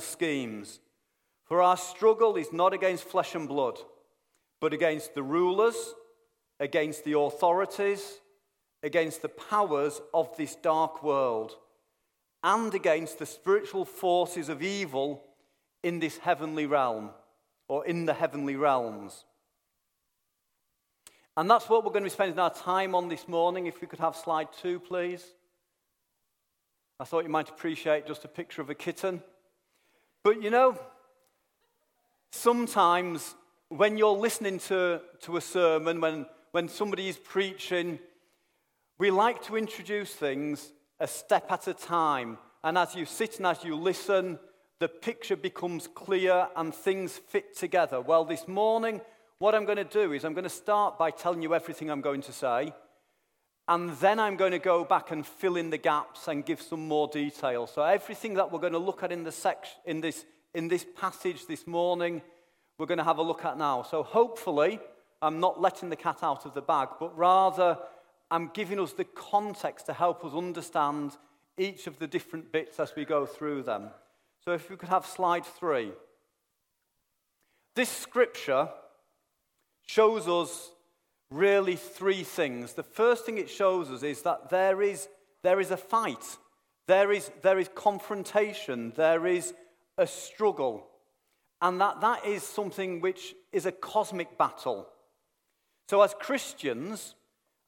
schemes. For our struggle is not against flesh and blood, but against the rulers, against the authorities, against the powers of this dark world, and against the spiritual forces of evil in this heavenly realm, or in the heavenly realms. And that's what we're going to be spending our time on this morning. If we could have slide two, please. I thought you might appreciate just a picture of a kitten. But you know, sometimes when you're listening to, to a sermon, when, when somebody is preaching, we like to introduce things a step at a time. And as you sit and as you listen, the picture becomes clear and things fit together. Well, this morning, what I'm going to do is I'm going to start by telling you everything I'm going to say. And then I'm going to go back and fill in the gaps and give some more detail. So, everything that we're going to look at in, the in this in this passage this morning, we're going to have a look at now. So, hopefully, I'm not letting the cat out of the bag, but rather I'm giving us the context to help us understand each of the different bits as we go through them. So, if we could have slide three. This scripture shows us really three things. The first thing it shows us is that there is, there is a fight, there is, there is confrontation, there is a struggle, and that that is something which is a cosmic battle. So, as Christians,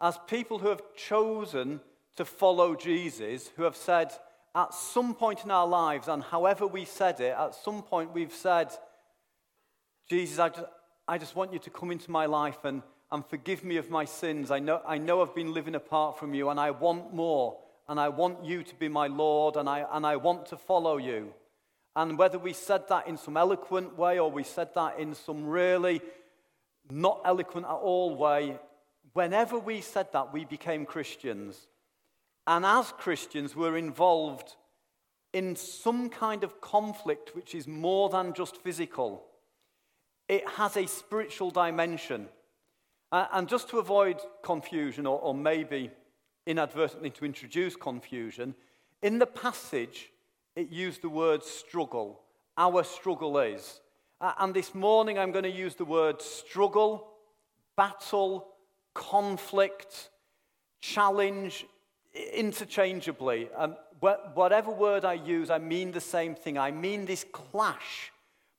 as people who have chosen to follow Jesus, who have said at some point in our lives, and however we said it, at some point we've said, Jesus, I just, I just want you to come into my life and, and forgive me of my sins. I know, I know I've been living apart from you, and I want more, and I want you to be my Lord, and I, and I want to follow you. And whether we said that in some eloquent way or we said that in some really not eloquent at all way, whenever we said that, we became Christians. And as Christians, we're involved in some kind of conflict which is more than just physical. It has a spiritual dimension. And just to avoid confusion, or, or maybe inadvertently to introduce confusion, in the passage, it used the word struggle. Our struggle is. And this morning I'm going to use the word struggle, battle, conflict, challenge interchangeably. Um, whatever word I use, I mean the same thing. I mean this clash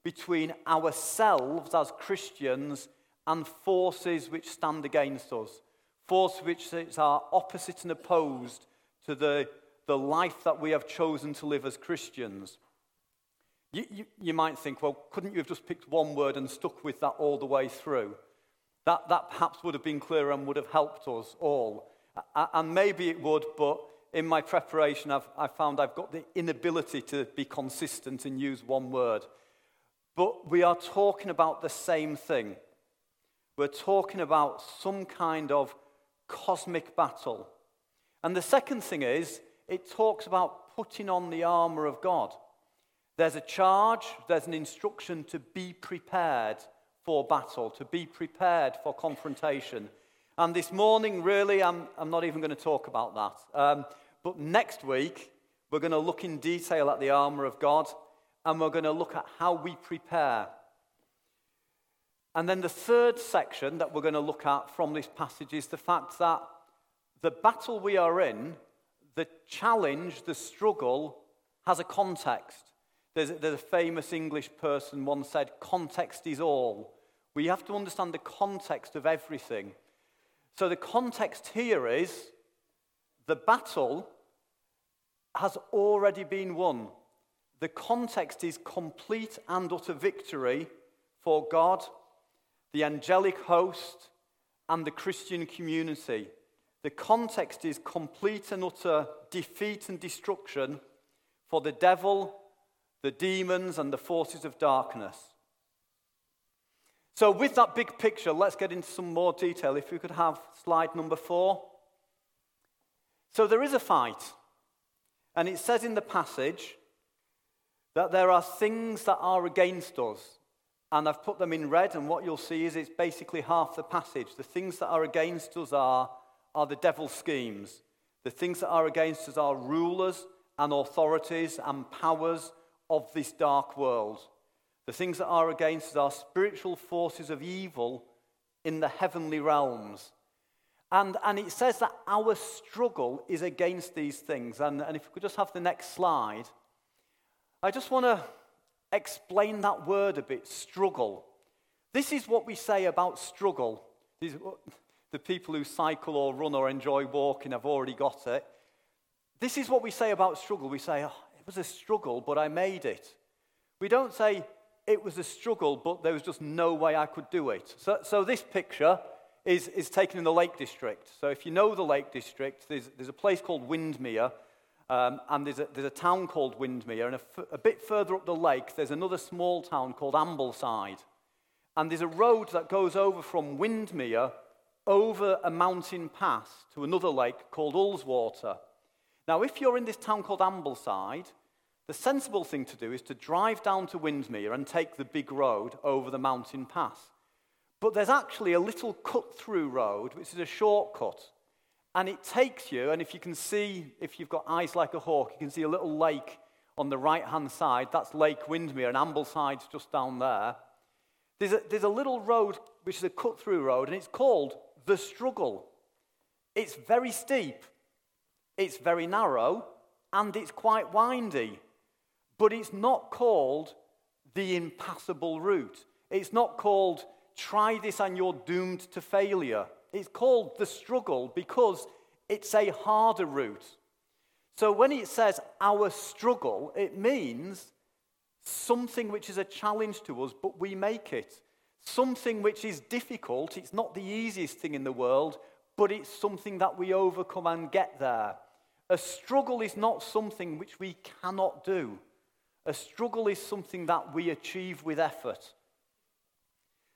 between ourselves as Christians and forces which stand against us. Forces which are opposite and opposed to the the life that we have chosen to live as Christians. You, you, you, might think, well, couldn't you have just picked one word and stuck with that all the way through? That, that perhaps would have been clearer and would have helped us all. And maybe it would, but in my preparation, I've, I found I've got the inability to be consistent and use one word. But we are talking about the same thing. We're talking about some kind of cosmic battle. And the second thing is, it talks about putting on the armor of God. There's a charge, there's an instruction to be prepared for battle, to be prepared for confrontation. And this morning, really, I'm, I'm not even going to talk about that. Um, but next week, we're going to look in detail at the armor of God and we're going to look at how we prepare. And then the third section that we're going to look at from this passage is the fact that the battle we are in the challenge, the struggle, has a context. There's, there's, a famous English person once said, context is all. We have to understand the context of everything. So the context here is the battle has already been won. The context is complete and utter victory for God, the angelic host, and the Christian community. The context is complete and utter defeat and destruction for the devil, the demons, and the forces of darkness. So, with that big picture, let's get into some more detail. If we could have slide number four. So, there is a fight. And it says in the passage that there are things that are against us. And I've put them in red, and what you'll see is it's basically half the passage. The things that are against us are are the devil's schemes. The things that are against us are rulers and authorities and powers of this dark world. The things that are against us are spiritual forces of evil in the heavenly realms. And, and it says that our struggle is against these things. And, and if we could just have the next slide, I just want to explain that word a bit struggle. This is what we say about struggle. Oh, the people who cycle or run or enjoy walking have already got it. This is what we say about struggle. We say, oh, it was a struggle, but I made it. We don't say, it was a struggle, but there was just no way I could do it. So, so this picture is, is taken in the Lake District. So if you know the Lake District, there's, there's a place called Windermere, um, and there's a, there's a town called Windermere, and a, f- a bit further up the lake, there's another small town called Ambleside. And there's a road that goes over from Windermere over a mountain pass to another lake called Ullswater. Now, if you're in this town called Ambleside, the sensible thing to do is to drive down to Windermere and take the big road over the mountain pass. But there's actually a little cut through road, which is a shortcut. And it takes you, and if you can see, if you've got eyes like a hawk, you can see a little lake on the right hand side. That's Lake Windermere, and Ambleside's just down there. There's a, there's a little road, which is a cut through road, and it's called the struggle. It's very steep, it's very narrow, and it's quite windy. But it's not called the impassable route. It's not called try this and you're doomed to failure. It's called the struggle because it's a harder route. So when it says our struggle, it means something which is a challenge to us, but we make it. Something which is difficult. It's not the easiest thing in the world, but it's something that we overcome and get there. A struggle is not something which we cannot do. A struggle is something that we achieve with effort.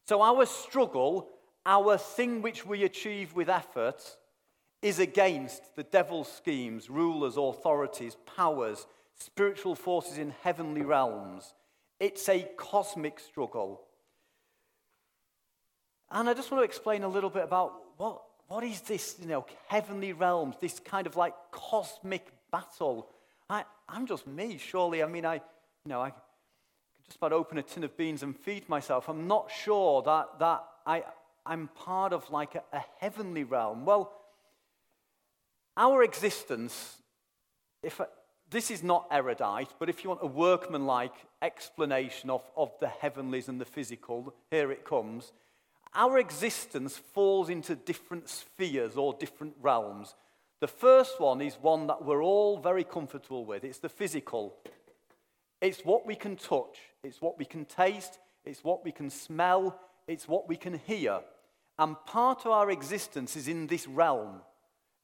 So, our struggle, our thing which we achieve with effort, is against the devil's schemes, rulers, authorities, powers, spiritual forces in heavenly realms. It's a cosmic struggle. And I just want to explain a little bit about what, what is this, you know, heavenly realms, this kind of like cosmic battle. I, I'm just me, surely. I mean, I, you know, I could just about open a tin of beans and feed myself. I'm not sure that, that I, I'm part of like a, a heavenly realm. Well, our existence, if I, this is not erudite, but if you want a workmanlike explanation of, of the heavenlies and the physical, here it comes. Our existence falls into different spheres or different realms. The first one is one that we're all very comfortable with it's the physical. It's what we can touch, it's what we can taste, it's what we can smell, it's what we can hear. And part of our existence is in this realm.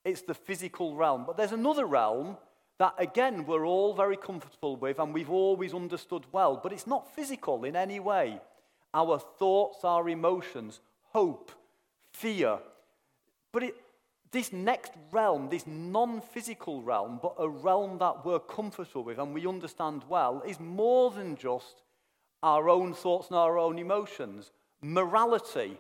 It's the physical realm. But there's another realm that, again, we're all very comfortable with and we've always understood well, but it's not physical in any way. Our thoughts, our emotions, hope, fear. But it, this next realm, this non physical realm, but a realm that we're comfortable with and we understand well, is more than just our own thoughts and our own emotions. Morality,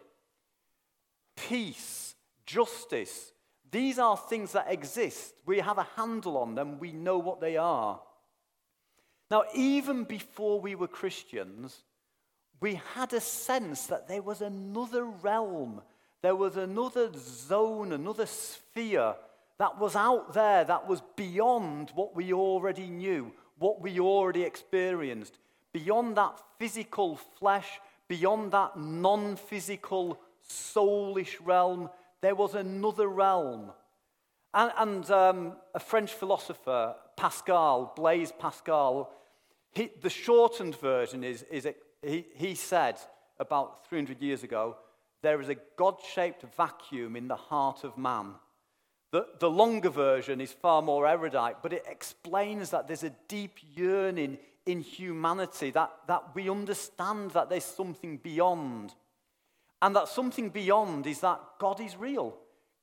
peace, justice, these are things that exist. We have a handle on them, we know what they are. Now, even before we were Christians, we had a sense that there was another realm there was another zone, another sphere that was out there, that was beyond what we already knew, what we already experienced, beyond that physical flesh, beyond that non physical soulish realm. There was another realm. And, and um, a French philosopher, Pascal, Blaise Pascal, he, the shortened version is, is he, he said about 300 years ago there is a God shaped vacuum in the heart of man. The, the longer version is far more erudite, but it explains that there's a deep yearning in humanity, that, that we understand that there's something beyond. And that something beyond is that God is real,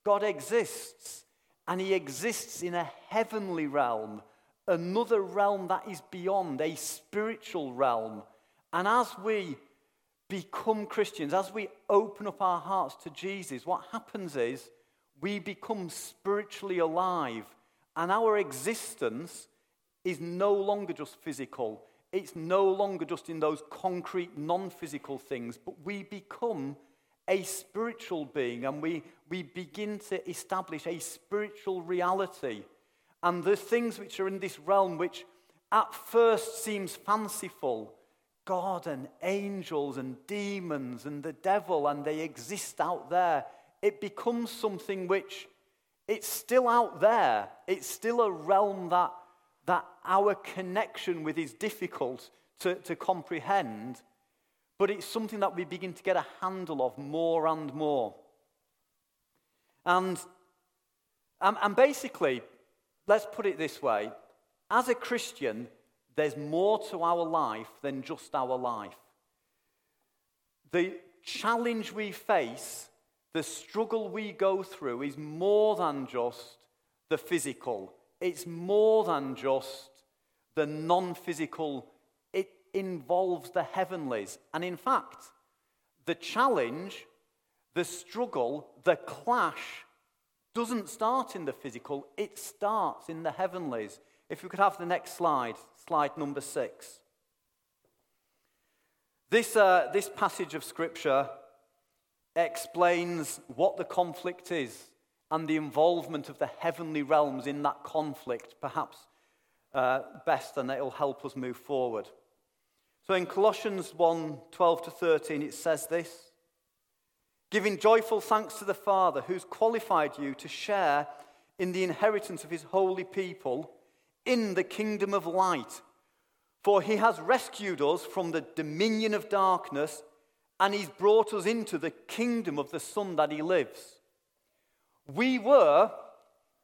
God exists, and He exists in a heavenly realm, another realm that is beyond, a spiritual realm. And as we become Christians, as we open up our hearts to Jesus, what happens is we become spiritually alive, and our existence is no longer just physical, it's no longer just in those concrete, non physical things, but we become a spiritual being and we, we begin to establish a spiritual reality. And the things which are in this realm, which at first seems fanciful, God and angels and demons and the devil, and they exist out there, it becomes something which it's still out there. It's still a realm that, that our connection with is difficult to, to comprehend, but it's something that we begin to get a handle of more and more. And, um, and basically, let's put it this way as a Christian, there's more to our life than just our life. The challenge we face, the struggle we go through, is more than just the physical, it's more than just the non physical. Involves the heavenlies. And in fact, the challenge, the struggle, the clash doesn't start in the physical, it starts in the heavenlies. If we could have the next slide, slide number six. This, uh, this passage of Scripture explains what the conflict is and the involvement of the heavenly realms in that conflict, perhaps uh, best, and it will help us move forward. So in Colossians 1 12 to 13, it says this Giving joyful thanks to the Father who's qualified you to share in the inheritance of his holy people in the kingdom of light. For he has rescued us from the dominion of darkness and he's brought us into the kingdom of the Son that he lives. We were,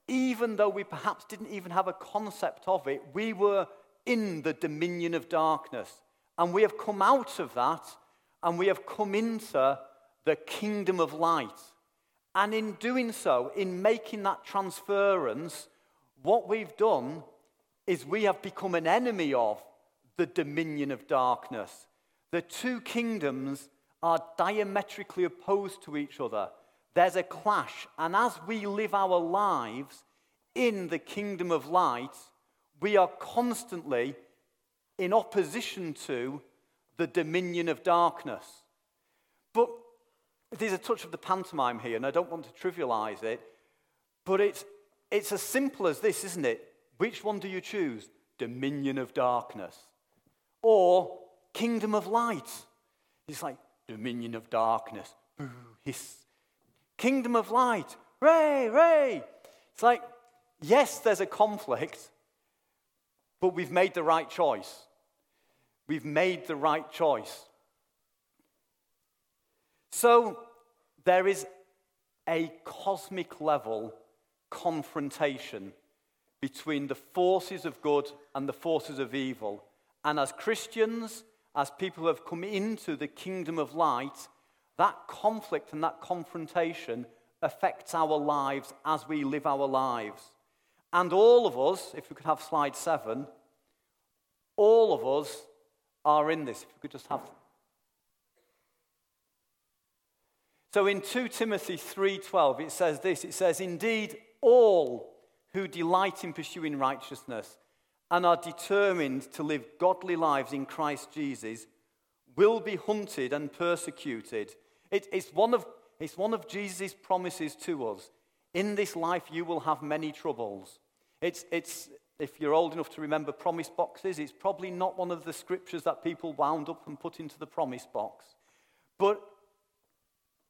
even though we perhaps didn't even have a concept of it, we were in the dominion of darkness. And we have come out of that and we have come into the kingdom of light. And in doing so, in making that transference, what we've done is we have become an enemy of the dominion of darkness. The two kingdoms are diametrically opposed to each other. There's a clash. And as we live our lives in the kingdom of light, we are constantly in opposition to the dominion of darkness. But there's a touch of the pantomime here, and I don't want to trivialize it, but it's, it's as simple as this, isn't it? Which one do you choose? Dominion of darkness or kingdom of light? It's like dominion of darkness. Boo, hiss. Kingdom of light. Ray, ray. It's like, yes, there's a conflict, but we've made the right choice. We've made the right choice. So there is a cosmic level confrontation between the forces of good and the forces of evil. And as Christians, as people who have come into the kingdom of light, that conflict and that confrontation affects our lives as we live our lives. And all of us, if we could have slide seven, all of us are in this. If we could just have. So in 2 Timothy 3:12 it says this it says indeed all who delight in pursuing righteousness and are determined to live godly lives in Christ Jesus will be hunted and persecuted. It, it's, one of, it's one of Jesus' promises to us. In this life, you will have many troubles. It's, it's, if you're old enough to remember promise boxes, it's probably not one of the scriptures that people wound up and put into the promise box. But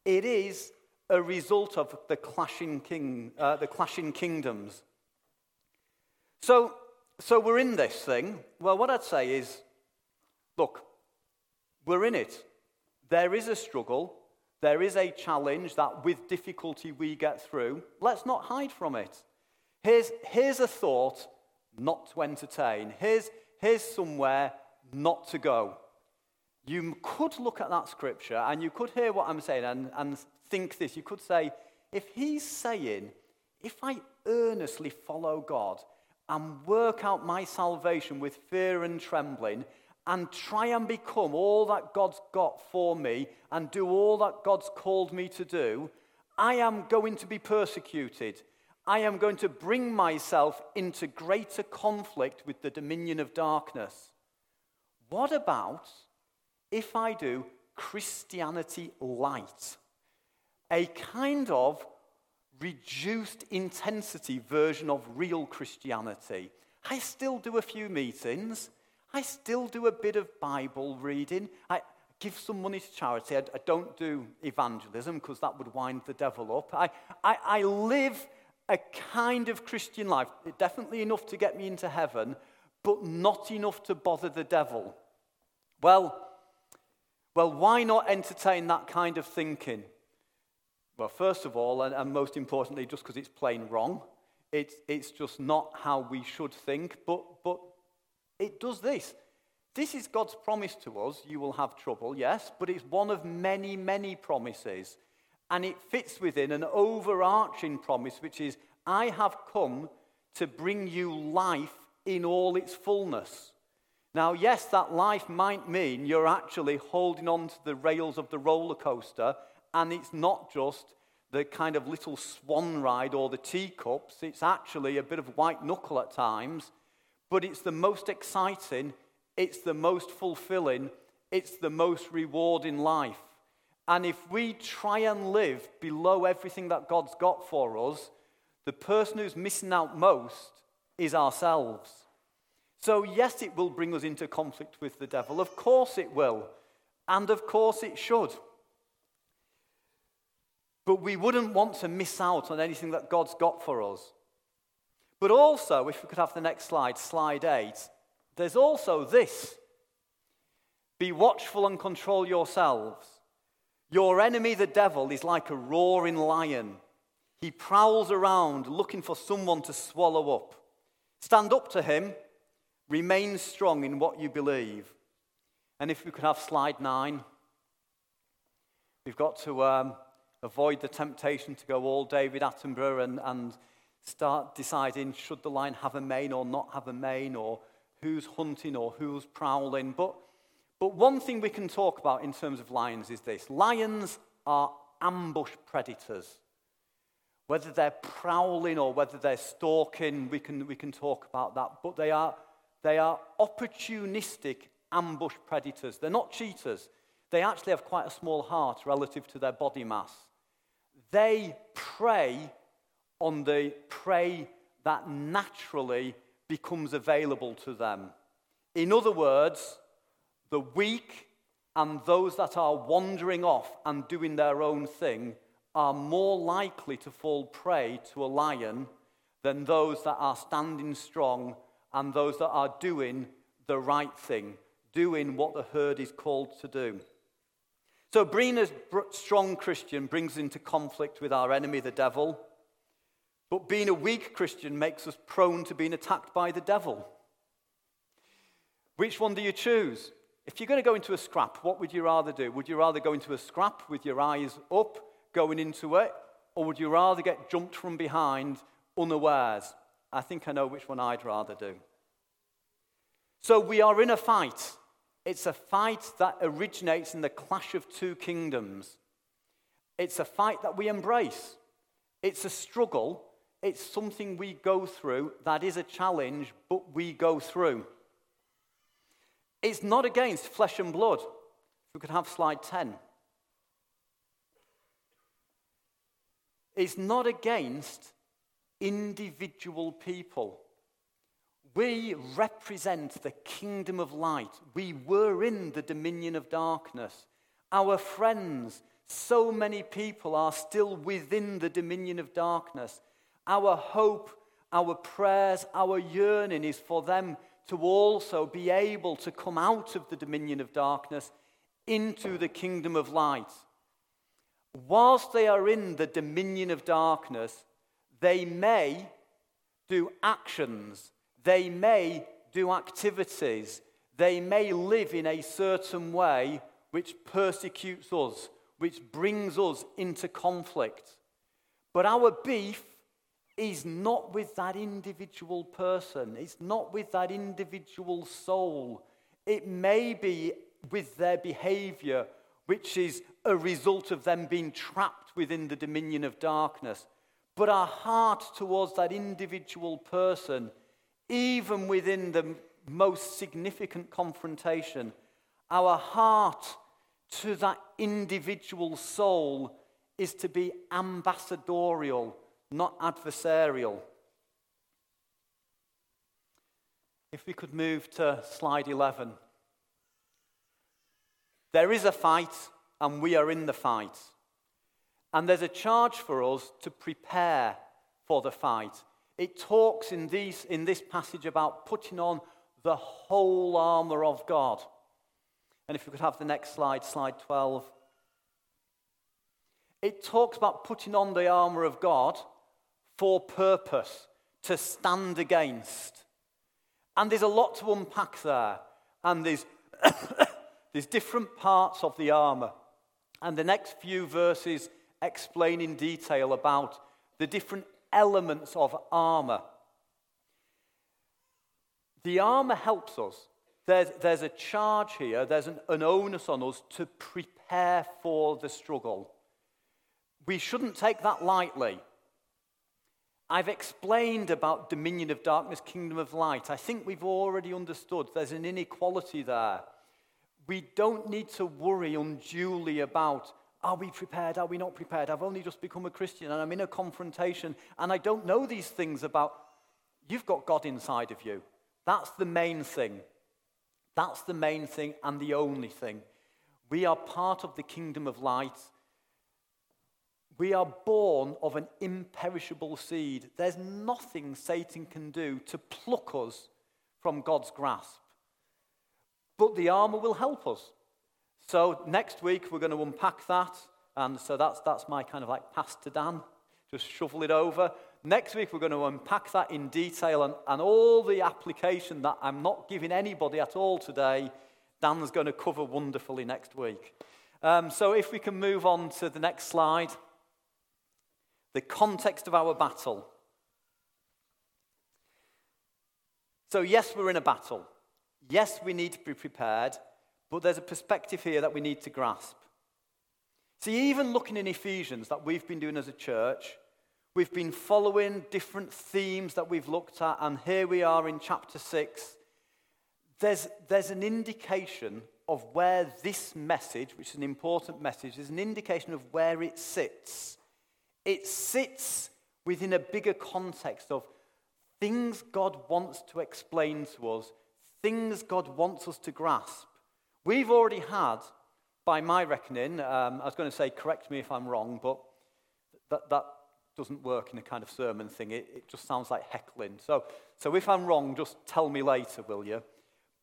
it is a result of the clashing, king, uh, the clashing kingdoms. So, so we're in this thing. Well, what I'd say is look, we're in it. There is a struggle, there is a challenge that with difficulty we get through. Let's not hide from it. Here's, here's a thought not to entertain, here's, here's somewhere not to go. You could look at that scripture and you could hear what I'm saying and, and think this. You could say, if he's saying, if I earnestly follow God, and work out my salvation with fear and trembling and try and become all that God's got for me and do all that God's called me to do, I am going to be persecuted. I am going to bring myself into greater conflict with the dominion of darkness. what about if I do Christianity light? A kind of reduced intensity version of real Christianity. I still do a few meetings. I still do a bit of Bible reading. I give some money to charity. I, I don't do evangelism because that would wind the devil up. I, I, I live a kind of Christian life, definitely enough to get me into heaven, but not enough to bother the devil. Well, well, why not entertain that kind of thinking? Well, first of all, and, and most importantly, just because it's plain wrong, it's, it's just not how we should think, but, but it does this. This is God's promise to us. You will have trouble, yes, but it's one of many, many promises. And it fits within an overarching promise, which is I have come to bring you life in all its fullness. Now, yes, that life might mean you're actually holding on to the rails of the roller coaster, and it's not just the kind of little swan ride or the teacups, it's actually a bit of white knuckle at times, but it's the most exciting, it's the most fulfilling, it's the most rewarding life. And if we try and live below everything that God's got for us, the person who's missing out most is ourselves. So, yes, it will bring us into conflict with the devil. Of course it will. And of course it should. But we wouldn't want to miss out on anything that God's got for us. But also, if we could have the next slide, slide eight, there's also this Be watchful and control yourselves. Your enemy, the devil, is like a roaring lion. He prowls around looking for someone to swallow up. Stand up to him, remain strong in what you believe. And if we could have slide nine, we've got to um, avoid the temptation to go all David Attenborough and, and start deciding should the lion have a mane or not have a mane, or who's hunting or who's prowling. But, but one thing we can talk about in terms of lions is this lions are ambush predators. Whether they're prowling or whether they're stalking, we can, we can talk about that. But they are, they are opportunistic ambush predators. They're not cheetahs. They actually have quite a small heart relative to their body mass. They prey on the prey that naturally becomes available to them. In other words, the weak and those that are wandering off and doing their own thing are more likely to fall prey to a lion than those that are standing strong and those that are doing the right thing, doing what the herd is called to do. So, being a strong Christian brings into conflict with our enemy, the devil. But being a weak Christian makes us prone to being attacked by the devil. Which one do you choose? If you're going to go into a scrap, what would you rather do? Would you rather go into a scrap with your eyes up, going into it, or would you rather get jumped from behind unawares? I think I know which one I'd rather do. So we are in a fight. It's a fight that originates in the clash of two kingdoms. It's a fight that we embrace. It's a struggle. It's something we go through that is a challenge, but we go through. It's not against flesh and blood. We could have slide 10. It's not against individual people. We represent the kingdom of light. We were in the dominion of darkness. Our friends, so many people are still within the dominion of darkness. Our hope, our prayers, our yearning is for them to also be able to come out of the dominion of darkness into the kingdom of light. Whilst they are in the dominion of darkness, they may do actions they may do activities, they may live in a certain way which persecutes us, which brings us into conflict. But our beef is not with that individual person, it's not with that individual soul. It may be with their behavior, which is a result of them being trapped within the dominion of darkness. But our heart towards that individual person even within the, most significant confrontation. Our heart to that individual soul is to be ambassadorial, not adversarial. If we could move to slide 11. There is a fight, and we are in the fight. And there's a charge for us to prepare for the fight. It talks in, these, in this passage about putting on the whole armor of God. And if we could have the next slide, slide 12. It talks about putting on the armor of God for purpose, to stand against. And there's a lot to unpack there. And there's, there's different parts of the armor. And the next few verses explain in detail about the different elements of armor. The armor helps us. There's, there's a charge here, there's an, an onus on us to prepare for the struggle. We shouldn't take that lightly. I've explained about dominion of darkness, kingdom of light. I think we've already understood there's an inequality there. We don't need to worry unduly about are we prepared? Are we not prepared? I've only just become a Christian and I'm in a confrontation and I don't know these things about. You've got God inside of you. That's the main thing. That's the main thing and the only thing. We are part of the kingdom of light. We are born of an imperishable seed. There's nothing Satan can do to pluck us from God's grasp. But the armor will help us. So next week we're going to unpack that. And so that's, that's my kind of like pass to Dan. Just shovel it over. Next week we're going to unpack that in detail and, and all the application that I'm not giving anybody at all today, Dan's going to cover wonderfully next week. Um, so if we can move on to the next slide. The context of our battle. So, yes, we're in a battle. Yes, we need to be prepared. But there's a perspective here that we need to grasp. See, even looking in Ephesians that we've been doing as a church, we've been following different themes that we've looked at, and here we are in chapter 6. There's, there's an indication of where this message, which is an important message, is an indication of where it sits. It sits within a bigger context of things God wants to explain to us, things God wants us to grasp. We've already had, by my reckoning, um, I was going to say, correct me if I'm wrong, but that, that doesn't work in a kind of sermon thing. It, it just sounds like heckling. So, so if I'm wrong, just tell me later, will you?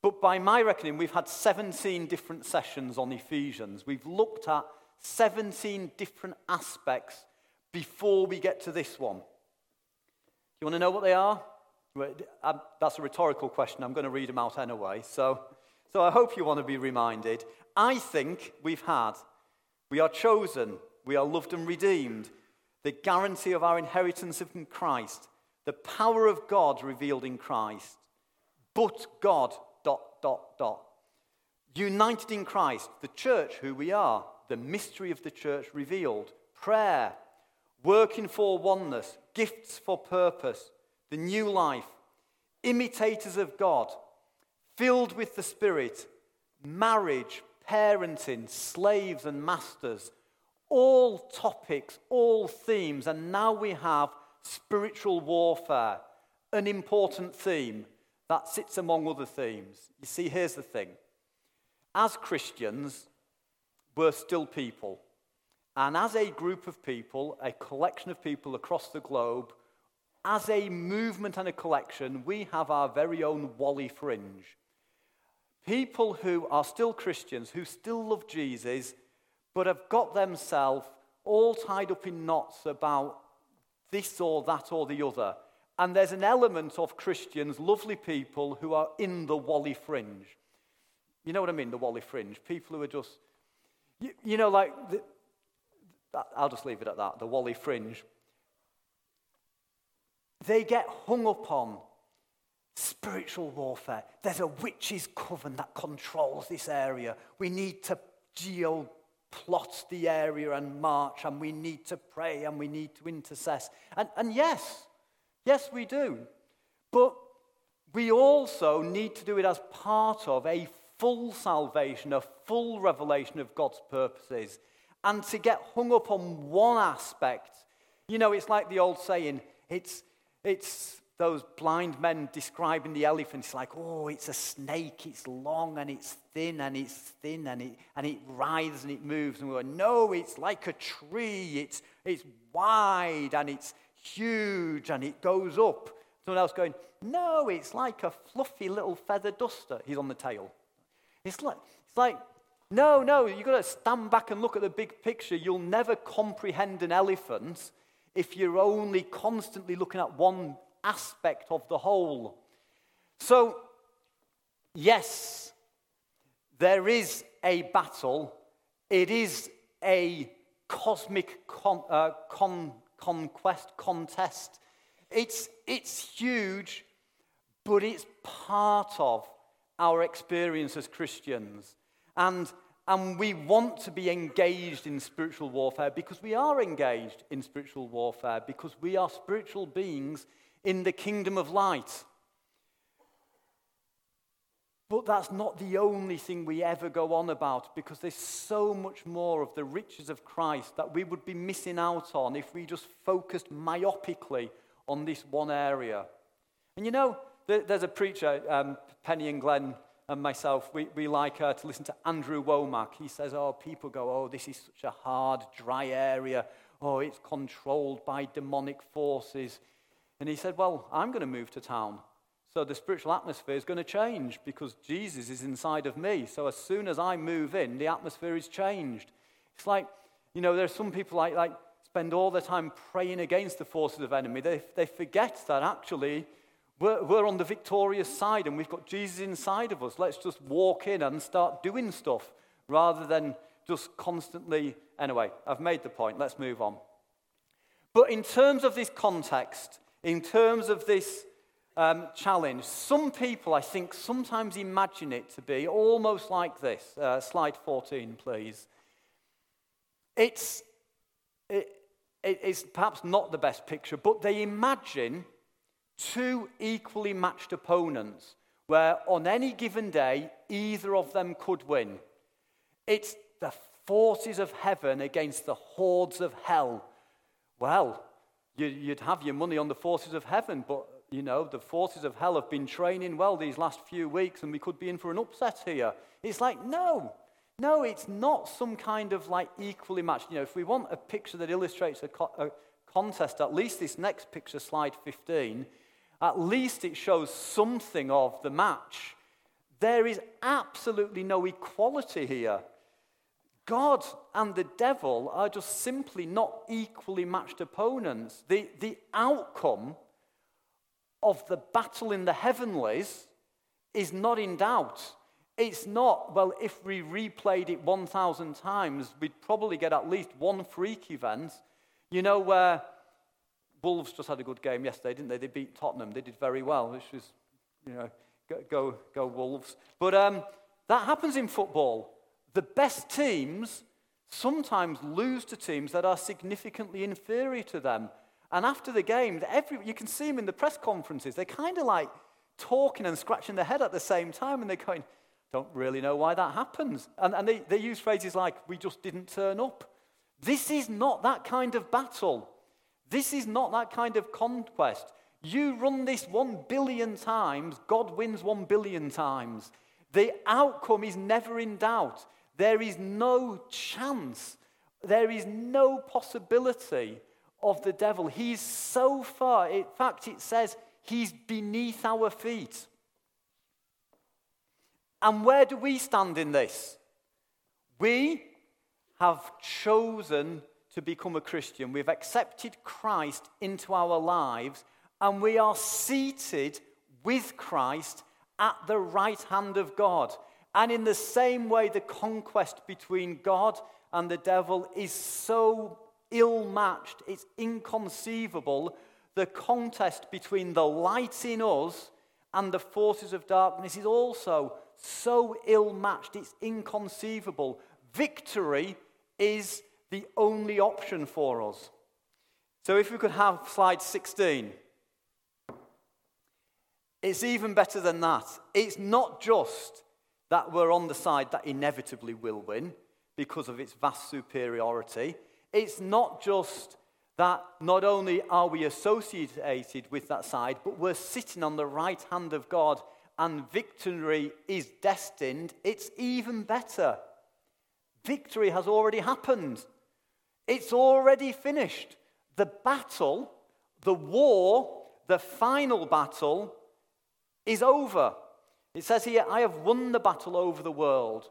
But by my reckoning, we've had 17 different sessions on Ephesians. We've looked at 17 different aspects before we get to this one. You want to know what they are? Um, that's a rhetorical question. I'm going to read them out anyway. So so I hope you want to be reminded. I think we've had, we are chosen, we are loved and redeemed, the guarantee of our inheritance in Christ, the power of God revealed in Christ, but God, dot, dot, dot. United in Christ, the church, who we are, the mystery of the church revealed, prayer, working for oneness, gifts for purpose, the new life, imitators of God, filled with the Spirit, marriage, parenting, slaves and masters, all topics, all themes, and now we have spiritual warfare, an important theme that sits among other themes. You see, here's the thing as Christians, we're still people. And as a group of people, a collection of people across the globe, as a movement and a collection, we have our very own Wally fringe. People who are still Christians, who still love Jesus, but have got themselves all tied up in knots about this or that or the other. And there's an element of Christians, lovely people, who are in the Wally fringe. You know what I mean, the Wally fringe? People who are just, you, you know, like, the, I'll just leave it at that, the Wally fringe. They get hung up on Spiritual warfare. There's a witch's coven that controls this area. We need to geo plot the area and march, and we need to pray and we need to intercess. And, and yes, yes, we do. But we also need to do it as part of a full salvation, a full revelation of God's purposes. And to get hung up on one aspect, you know, it's like the old saying, it's, it's those blind men describing the elephant. It's like, oh, it's a snake, it's long and it's thin and it's thin and it, and it writhes and it moves. And we go, no, it's like a tree, it's, it's wide and it's huge and it goes up. Someone else going, no, it's like a fluffy little feather duster. He's on the tail. It's like, it's like no, no, you've got to stand back and look at the big picture. You'll never comprehend an elephant if you're only constantly looking at one aspect of the whole. So, yes, there is a battle. It is a cosmic con, uh, con, conquest contest. It's, it's huge, but it's part of our experience as Christians. And, and we want to be engaged in spiritual warfare because we are engaged in spiritual warfare, because we are spiritual beings in the kingdom of light. But that's not the only thing we ever go on about because there's so much more of the riches of Christ that we would be missing out on if we just focused myopically on this one area. And you know, there's a preacher, um, Penny and Glenn and myself, we, we like uh, to listen to Andrew Wommack. He says, Oh, people go, Oh, this is such a hard, dry area. Oh, it's controlled by demonic forces. And he said, Well, I'm going to move to town. So the spiritual atmosphere is going to change because Jesus is inside of me. So as soon as I move in, the atmosphere is changed. It's like, you know, there are some people like, like spend all their time praying against the forces of enemy. They, they forget that actually we're, we're on the victorious side and we've got Jesus inside of us. Let's just walk in and start doing stuff rather than just constantly. Anyway, I've made the point. Let's move on. But in terms of this context, in terms of this um, challenge, some people, I think, sometimes imagine it to be almost like this. Uh, slide 14, please. It's, it, it's perhaps not the best picture, but they imagine two equally matched opponents where on any given day, either of them could win. It's the forces of heaven against the hordes of hell. Well, you'd have your money on the forces of heaven, but you know, the forces of hell have been training well these last few weeks, and we could be in for an upset here. It's like, no, no, it's not some kind of like equally matched. You know, if we want a picture that illustrates a, co- a contest, at least this next picture, slide 15, at least it shows something of the match. There is absolutely no equality here. God and the devil are just simply not equally matched opponents. The, the outcome of the battle in the heavenlies is not in doubt. It's not, well, if we replayed it 1,000 times, we'd probably get at least one freak event, you know, where Wolves just had a good game yesterday, didn't they? They beat Tottenham. They did very well, which was, you know, go, go, go Wolves. But um, that happens in football. The best teams sometimes lose to teams that are significantly inferior to them. And after the game, every, you can see them in the press conferences. They're kind of like talking and scratching their head at the same time, and they're going, don't really know why that happens. And, and they, they use phrases like, we just didn't turn up. This is not that kind of battle. This is not that kind of conquest. You run this one billion times, God wins one billion times. The outcome is never in doubt. There is no chance, there is no possibility of the devil. He's so far, in fact, it says he's beneath our feet. And where do we stand in this? We have chosen to become a Christian. We've accepted Christ into our lives, and we are seated with Christ at the right hand of God. And in the same way, the conquest between God and the devil is so ill matched, it's inconceivable. The contest between the light in us and the forces of darkness is also so ill matched, it's inconceivable. Victory is the only option for us. So, if we could have slide 16. It's even better than that. It's not just that we're on the side that inevitably will win because of its vast superiority. It's not just that not only are we associated with that side, but we're sitting on the right hand of God and victory is destined. It's even better. Victory has already happened, it's already finished. The battle, the war, the final battle is over. It says here, I have won the battle over the world.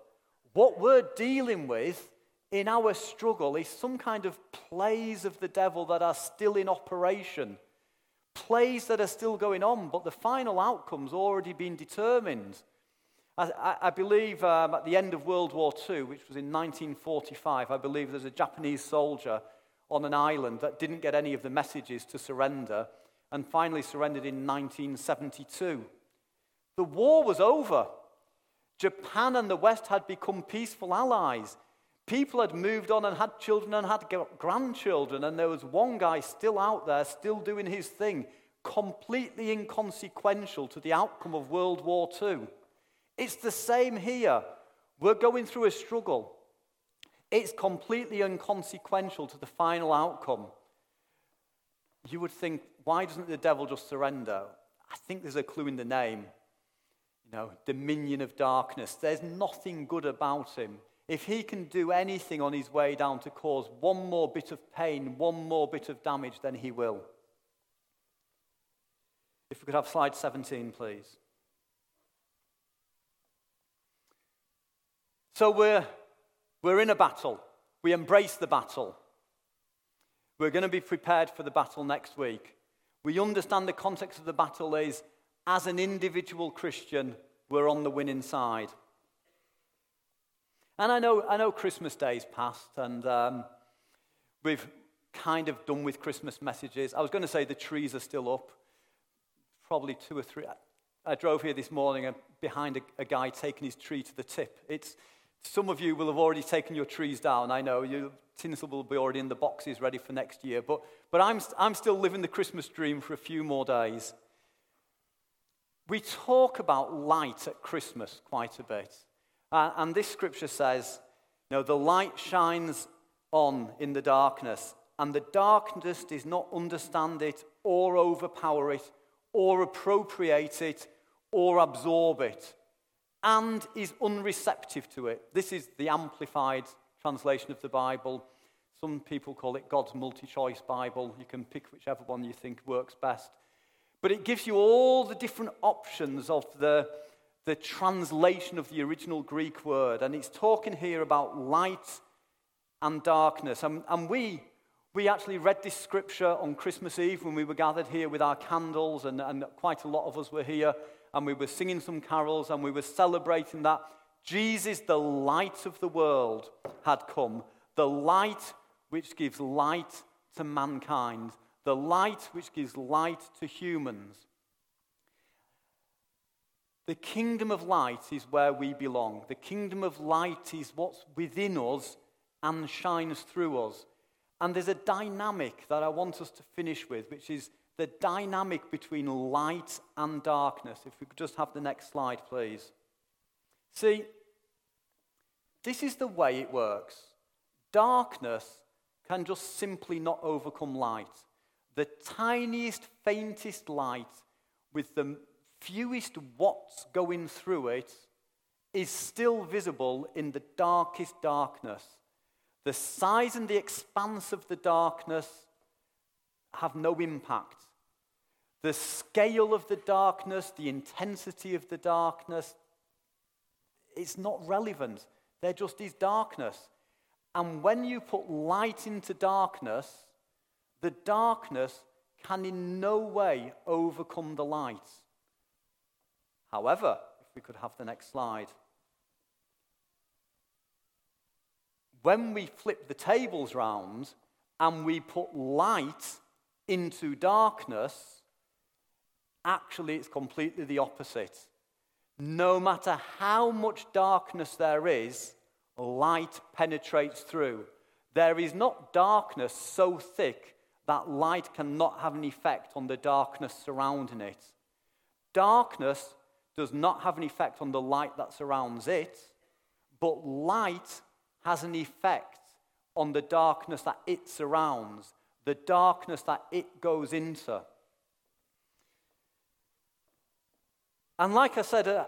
What we're dealing with in our struggle is some kind of plays of the devil that are still in operation, plays that are still going on, but the final outcome's already been determined. I, believe um, at the end of World War II, which was in 1945, I believe there's a Japanese soldier on an island that didn't get any of the messages to surrender and finally surrendered in 1972. The war was over. Japan and the West had become peaceful allies. People had moved on and had children and had grandchildren, and there was one guy still out there, still doing his thing, completely inconsequential to the outcome of World War II. It's the same here. We're going through a struggle. It's completely inconsequential to the final outcome. You would think, why doesn't the devil just surrender? I think there's a clue in the name. You know, dominion of darkness. There's nothing good about him. If he can do anything on his way down to cause one more bit of pain, one more bit of damage, then he will. If we could have slide 17, please. So we're, we're in a battle. We embrace the battle. We're going to be prepared for the battle next week. We understand the context of the battle is as an individual Christian, we're on the winning side. And I know, I know Christmas Day's passed, and um, we've kind of done with Christmas messages. I was going to say the trees are still up, probably two or three. I drove here this morning behind a, a guy taking his tree to the tip. It's, some of you will have already taken your trees down. I know your tinsel will be already in the boxes ready for next year. But, but I'm, I'm still living the Christmas dream for a few more days. We talk about light at Christmas quite a bit. Uh, and this scripture says, know, the light shines on in the darkness, and the darkness does not understand it or overpower it or appropriate it or absorb it and is unreceptive to it. This is the amplified translation of the Bible. Some people call it God's multi choice Bible. You can pick whichever one you think works best. But it gives you all the different options of the, the translation of the original Greek word. And it's talking here about light and darkness. And, and we, we actually read this scripture on Christmas Eve when we were gathered here with our candles, and, and quite a lot of us were here and we were singing some carols and we were celebrating that Jesus, the light of the world, had come. The light which gives light to mankind, the light which gives light to humans. The kingdom of light is where we belong. The kingdom of light is what's within us and shines through us. And there's a dynamic that I want us to finish with, which is the dynamic between light and darkness. If we could just have the next slide, please. See, this is the way it works. Darkness can just simply not overcome light. The tiniest, faintest light with the fewest watts going through it is still visible in the darkest darkness. The size and the expanse of the darkness have no impact. The scale of the darkness, the intensity of the darkness, it's not relevant. There just is darkness. And when you put light into darkness, the darkness can in no way overcome the light. However, if we could have the next slide. When we flip the tables round and we put light into darkness, actually it's completely the opposite. No matter how much darkness there is, light penetrates through. There is not darkness so thick that light cannot have an effect on the darkness surrounding it. Darkness does not have an effect on the light that surrounds it, but light has an effect on the darkness that it surrounds, the darkness that it goes into. And like I said, uh,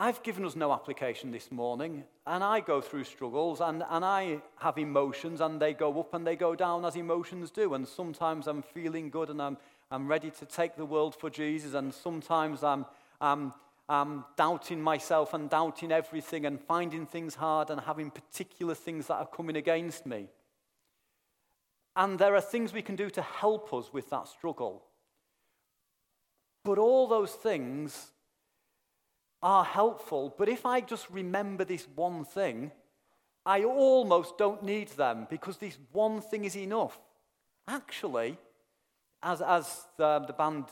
I've given us no application this morning, and I go through struggles, and, and I have emotions, and they go up and they go down as emotions do. And sometimes I'm feeling good and I'm, I'm ready to take the world for Jesus, and sometimes I'm, I'm, I'm doubting myself and doubting everything and finding things hard and having particular things that are coming against me. And there are things we can do to help us with that struggle. But all those things are helpful, but if I just remember this one thing, I almost don't need them because this one thing is enough. Actually, as, as the, the band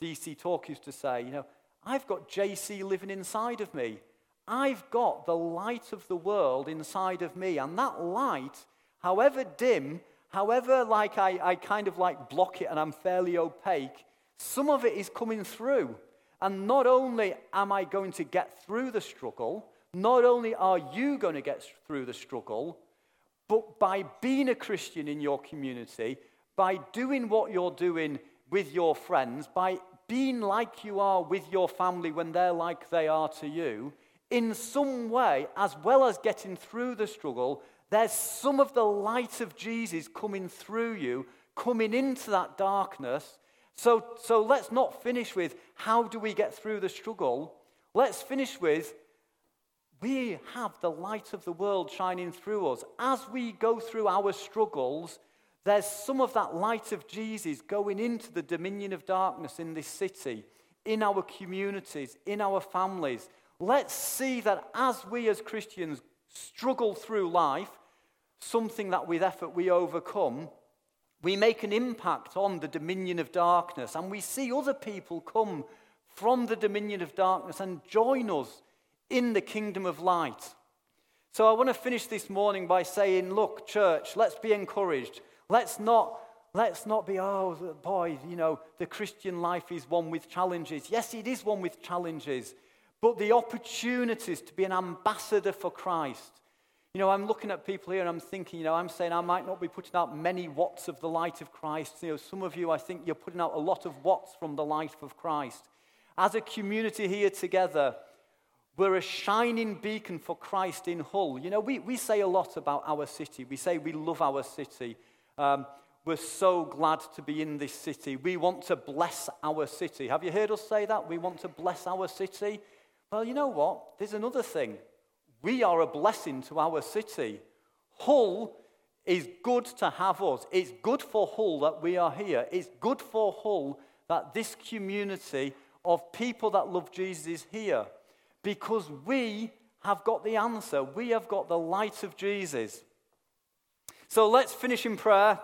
DC Talk used to say, you know, I've got JC living inside of me. I've got the light of the world inside of me. And that light, however dim, however like I, I kind of like block it and I'm fairly opaque, some of it is coming through. And not only am I going to get through the struggle, not only are you going to get through the struggle, but by being a Christian in your community, by doing what you're doing with your friends, by being like you are with your family when they're like they are to you, in some way, as well as getting through the struggle, there's some of the light of Jesus coming through you, coming into that darkness, so, so let's not finish with how do we get through the struggle. Let's finish with we have the light of the world shining through us. As we go through our struggles, there's some of that light of Jesus going into the dominion of darkness in this city, in our communities, in our families. Let's see that as we as Christians struggle through life, something that with effort we overcome, we make an impact on the dominion of darkness, and we see other people come from the dominion of darkness and join us in the kingdom of light. So I want to finish this morning by saying, look, church, let's be encouraged. Let's not, let's not be, oh, boy, you know, the Christian life is one with challenges. Yes, it is one with challenges, but the opportunities to be an ambassador for Christ, you know, I'm looking at people here and I'm thinking, you know, I'm saying I might not be putting out many watts of the light of Christ. You know, some of you, I think you're putting out a lot of watts from the light of Christ. As a community here together, we're a shining beacon for Christ in Hull. You know, we, we say a lot about our city. We say we love our city. Um, we're so glad to be in this city. We want to bless our city. Have you heard us say that? We want to bless our city. Well, you know what? There's another thing. We are a blessing to our city. Hull is good to have us. It's good for Hull that we are here. It's good for Hull that this community of people that love Jesus is here because we have got the answer. We have got the light of Jesus. So let's finish in prayer.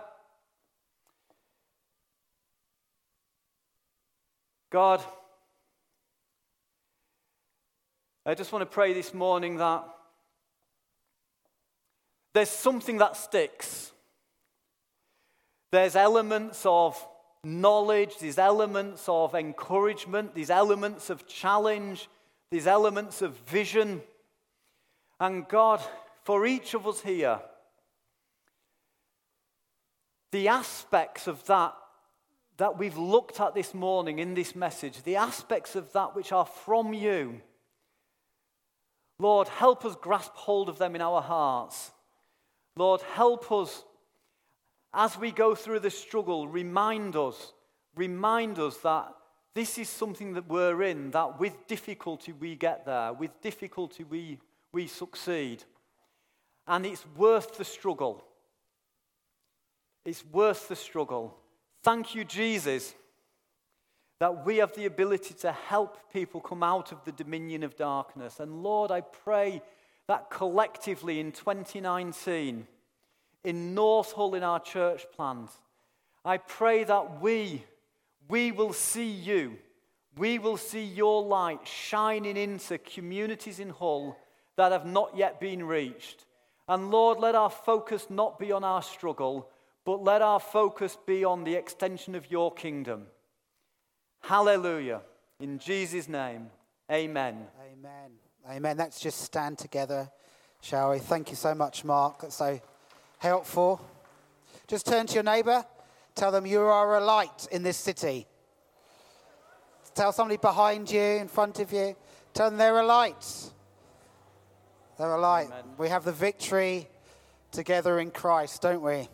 God, I just want to pray this morning that there's something that sticks. There's elements of knowledge, there's elements of encouragement, there's elements of challenge, there's elements of vision. And God, for each of us here, the aspects of that that we've looked at this morning in this message, the aspects of that which are from you, Lord, help us grasp hold of them in our hearts. Lord, help us as we go through the struggle, remind us, remind us that this is something that we're in, that with difficulty we get there, with difficulty we, we succeed. And it's worth the struggle. It's worth the struggle. Thank you, Jesus that we have the ability to help people come out of the dominion of darkness. And Lord, I pray that collectively in 2019, in North Hull in our church plant, I pray that we, we will see you. We will see your light shining into communities in Hull that have not yet been reached. And Lord, let our focus not be on our struggle, but let our focus be on the extension of your kingdom. Hallelujah. In Jesus' name, amen. Amen. Amen. Let's just stand together, shall we? Thank you so much, Mark. That's so helpful. Just turn to your neighbor, tell them you are a light in this city. Tell somebody behind you, in front of you, tell them they're a light. They're a light. Amen. We have the victory together in Christ, don't we?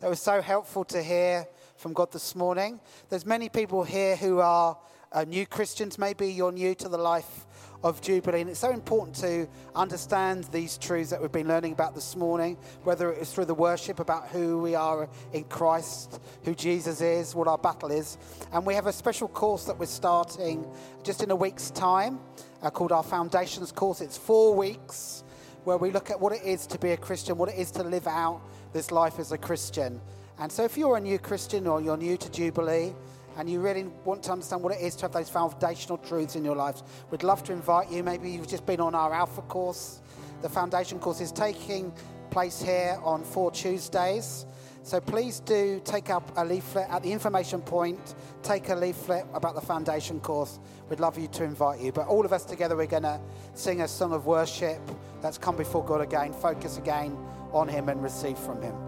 That was so helpful to hear from God this morning. There's many people here who are uh, new Christians. Maybe you're new to the life of Jubilee, and it's so important to understand these truths that we've been learning about this morning, whether it is through the worship about who we are in Christ, who Jesus is, what our battle is. And we have a special course that we're starting just in a week's time uh, called our Foundations course. It's four weeks where we look at what it is to be a Christian, what it is to live out this life as a Christian. And so, if you're a new Christian or you're new to Jubilee and you really want to understand what it is to have those foundational truths in your lives, we'd love to invite you. Maybe you've just been on our Alpha course. The foundation course is taking place here on four Tuesdays. So please do take up a leaflet at the information point. Take a leaflet about the foundation course. We'd love you to invite you. But all of us together, we're going to sing a song of worship that's come before God again, focus again on Him and receive from Him.